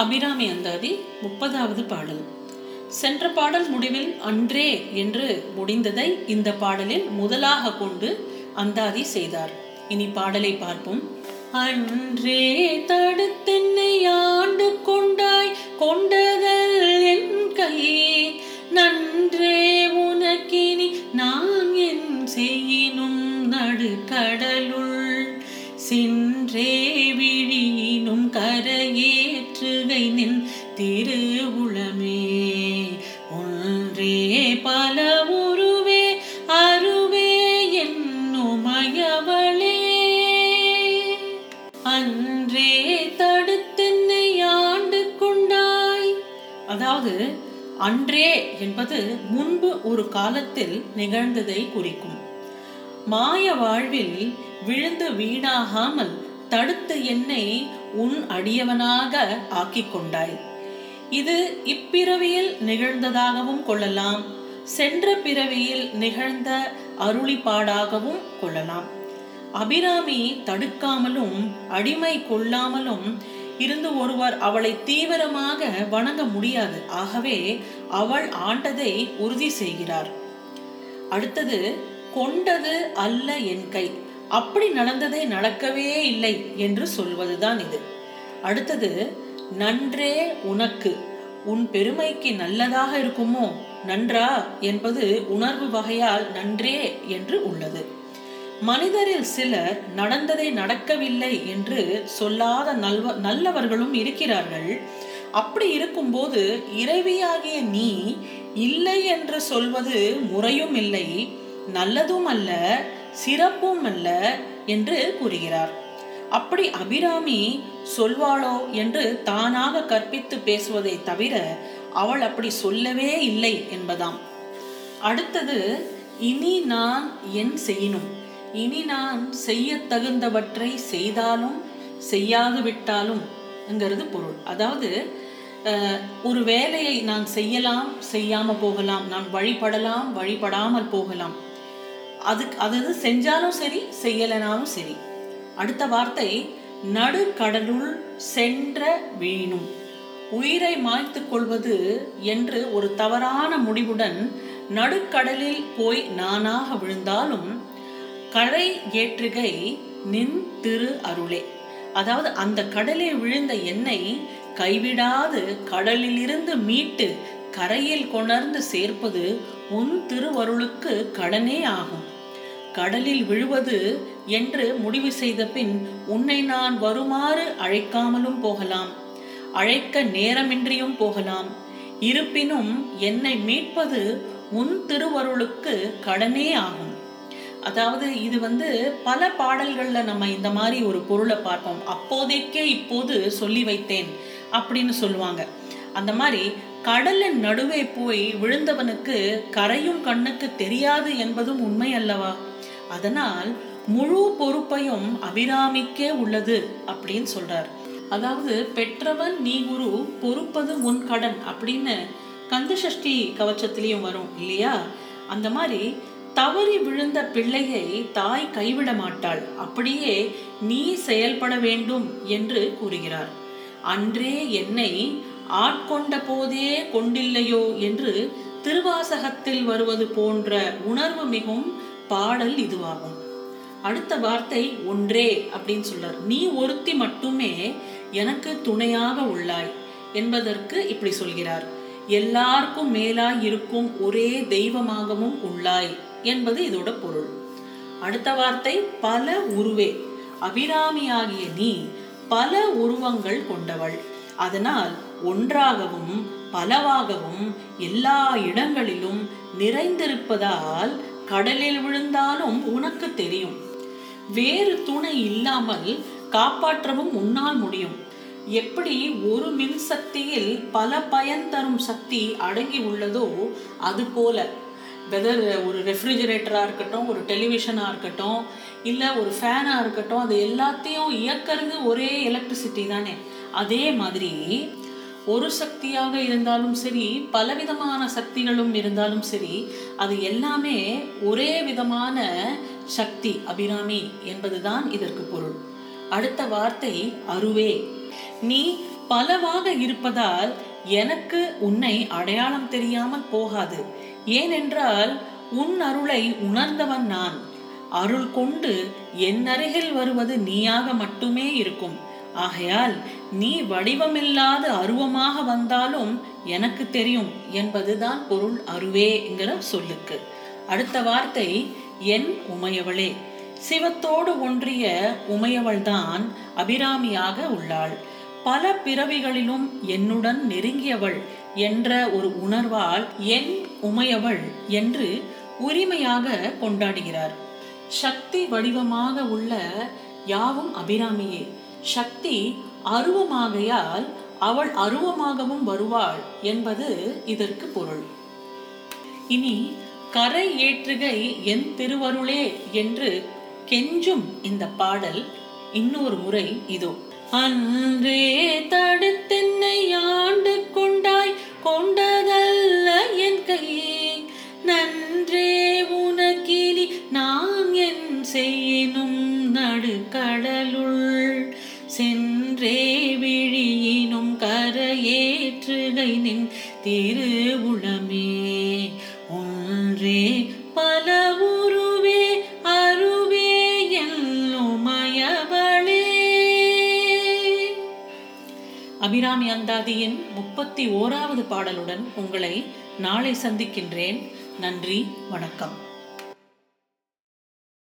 அபிராமி அந்தாதி முப்பதாவது பாடல். சென்ற பாடல் முடிவில் அன்றே என்று முடிந்ததை இந்த பாடலில் முதலாக கொண்டு அந்தாதி செய்தார். இனி பாடலை பார்ப்போம். அன்றே தடுத்தென்னை ஆண்டு கொண்டாய் கொண்டதல் என் கை நன்றே உனக்கினி நான் என் செய்யினும் நடுக்கடலுள் சென்றே விழியினும் கரையேற்றுகை நின் திருவுளமே. ஒன்றே பல உருவே அருவே என்னுமயவளே அன்றே தடுத்தென்னை ஆண்டு கொண்டாய். அதாவது அன்றே என்பது முன்பு ஒரு காலத்தில் நிகழ்ந்ததை குறிக்கும். மாய வாழ்வில் விழுந்து வீணாகாமல் தடுத்து என்னை உன் அடியவனாக ஆக்கிக் கொண்டாய் இது இப்பிறவியில் நிகழ்ந்ததாகவும் கொள்ளலாம். சென்ற பிறவியில் நிகழ்ந்த அருளிப்பாடாகவும் கொள்ளலாம். அபிராமி தடுக்காமலும் அடிமை கொள்ளாமலும் இருந்து ஒருவர் அவளை தீவிரமாக வணங்க முடியாது. ஆகவே அவள் ஆண்டதை உறுதி செய்கிறார். அடுத்தது கொண்டது அல்ல என் கை. அப்படி நடந்ததே நடக்கவே இல்லை என்று சொல்வதுதான் இது. அடுத்தது நன்றே உனக்கு. உன் பெருமைக்கு நல்லதாக இருக்குமோ? நன்றா என்பது உணர்வு வகையால் நன்றே என்று உள்ளது. மனிதரில் சிலர் நடந்ததை நடக்கவில்லை என்று சொல்லாத நல்வ நல்லவர்களும் இருக்கிறார்கள். அப்படி இருக்கும்போது இறைவியாகிய நீ இல்லை என்று சொல்வது முறையும் இல்லை. நல்லதும் அல்ல சிறப்பும் அல்ல என்று கூறுகிறார். அப்படி அபிராமி சொல்வாளோ என்று தானாக கற்பித்து பேசுவதை தவிர அவள் அப்படி சொல்லவே இல்லை என்பதாம். அடுத்தது இனி நான் என் செய்யணும் இனி நான் செய்ய தகுந்தவற்றை செய்தாலும் செய்யாது விட்டாலும் என்கிறது பொருள். அதாவது ஒரு வேலையை நான் செய்யலாம் செய்யாம போகலாம் நான் வழிபடலாம் வழிபடாமல் போகலாம் அதுக்கு அது செஞ்சாலும் சரி செய்யலைனாலும் சரி. அடுத்த வார்த்தை நடுக்கடலுள் சென்ற வீணும். உயிரை மாய்த்து கொள்வது என்று ஒரு தவறான முடிவுடன் நடுக்கடலில் போய் நானாக விழுந்தாலும் கரை ஏற்றுகை நின் திரு அருளே. அதாவது அந்த கடலில் விழுந்த எண்ணெய் கைவிடாது கடலிலிருந்து மீட்டு கரையில் கொணர்ந்து சேர்ப்பது உன் திருவருளுக்கு கடனே ஆகும். கடலில் விழுவது என்று முடிவு செய்த பின் உன்னை நான் வருமாறு அழைக்காமலும் போகலாம். அழைக்க நேரமின்றியும் போகலாம். இருப்பினும் என்னை மீட்பது உன் திருவருளுக்கு கடனே ஆகும். அதாவது இது வந்து பல பாடல்களில் நம்ம இந்த மாதிரி ஒரு பொருளை பார்ப்போம். அப்போதைக்கே இப்போது சொல்லி வைத்தேன் அப்படின்னு சொல்லுவாங்க. அந்த மாதிரி கடலின் நடுவே போய் விழுந்தவனுக்கு கரையும் கண்ணுக்கு தெரியாது என்பதும் உண்மை அல்லவா? அதனால் முழு பொறுப்பையும் அபிராமிக்கே உள்ளது அப்படின்னு சொல்றார். அதாவது பெற்றவன் நீ குரு பொறுப்பது உன் கடன் அப்படின்னு கந்தசஷ்டி கவச்சத்திலையும் வரும் இல்லையா? அந்த மாதிரி தவறி விழுந்த பிள்ளையை தாய் கைவிட மாட்டாள். அப்படியே நீ செயல்பட வேண்டும் என்று கூறுகிறார். அன்றே என்னை ஆட்கொண்ட போதே கொண்டில்லையோ என்று திருவாசகத்தில் வருவது போன்ற உணர்வு மிகும் பாடல் இதுவாகும். அடுத்த வார்த்தை ஒன்றே அப்படின்னு சொல்றார். நீ ஒருத்தி மட்டுமே எனக்கு துணையாக உள்ளாய் என்பதற்கு இப்படி சொல்கிறார். எல்லாருக்கும் மேலாய் இருக்கும் ஒரே தெய்வமாகவும் உள்ளாய் என்பது இதோட பொருள். அடுத்த வார்த்தை பல உருவே அபிராமியாகிய நீ பல உருவங்கள் கொண்டவள். அதனால் ஒன்றாகவும் பலவாகவும் எல்லா இடங்களிலும் நிறைந்திருப்பதால் கடலில் விழுந்தாலும் உனக்கு தெரியும். வேறு துணை இல்லாமல் காப்பாற்றவும் உன்னால் முடியும். எப்படி ஒரு மின் சக்தியில் பல பயன் தரும் சக்தி அடங்கி உள்ளதோ அது போல. வெதர் ஒரு ரெஃப்ரிஜரேட்டராக இருக்கட்டும் ஒரு டெலிவிஷனாக இருக்கட்டும் இல்லை ஒரு ஃபேனாக இருக்கட்டும் அது எல்லாத்தையும் இயக்கிறது ஒரே எலக்ட்ரிசிட்டி தானே. அதே மாதிரி ஒரு சக்தியாக இருந்தாலும் சரி பலவிதமான சக்திகளும் இருந்தாலும் சரி அது எல்லாமே ஒரே விதமான சக்தி அபிராமி என்பதுதான் இதற்கு பொருள். அடுத்த வார்த்தை அருவே. நீ பலவாக இருப்பதால் எனக்கு உன்னை அடையாளம் தெரியாமல் போகாது. ஏனென்றால் உன் அருளை உணர்ந்தவன் நான். அருள் கொண்டு என் அருகில் வருவது நீயாக மட்டுமே இருக்கும். ஆகையால் நீ வடிவமில்லாத அருவமாக வந்தாலும் எனக்கு தெரியும் என்பதுதான் பொருள் அருவேங்கிற சொல்லுக்கு. அடுத்த வார்த்தை என் உமையவளே. சிவத்தோடு ஒன்றிய உமையவள்தான் அபிராமியாக உள்ளாள். பல பிறவிகளிலும் என்னுடன் நெருங்கியவள் என்ற ஒரு உணர்வால் என் உமையவள் என்று உரிமையாக கொண்டாடுகிறார். சக்தி வடிவமாக உள்ள யாவும் அபிராமியே. சக்தி அருவமாகையால் அவள் அருவமாகவும் வருவாள் என்பது இதற்கு பொருள். இனி கரை ஏற்றுகை என் திருவருளே என்று கெஞ்சும் இந்த பாடல் இன்னொரு முறை இதோ. அன்றே தடுத்தென்னை ஆண்டு கொண்டாய் கங்கை நின் திருவுளமே ஒன்றே பல உருவே அருவே எல்லுமயவளே அபிராமி அந்தாதியின் முப்பத்தி ஓராவது பாடலுடன் உங்களை நாளை சந்திக்கின்றேன். நன்றி வணக்கம்.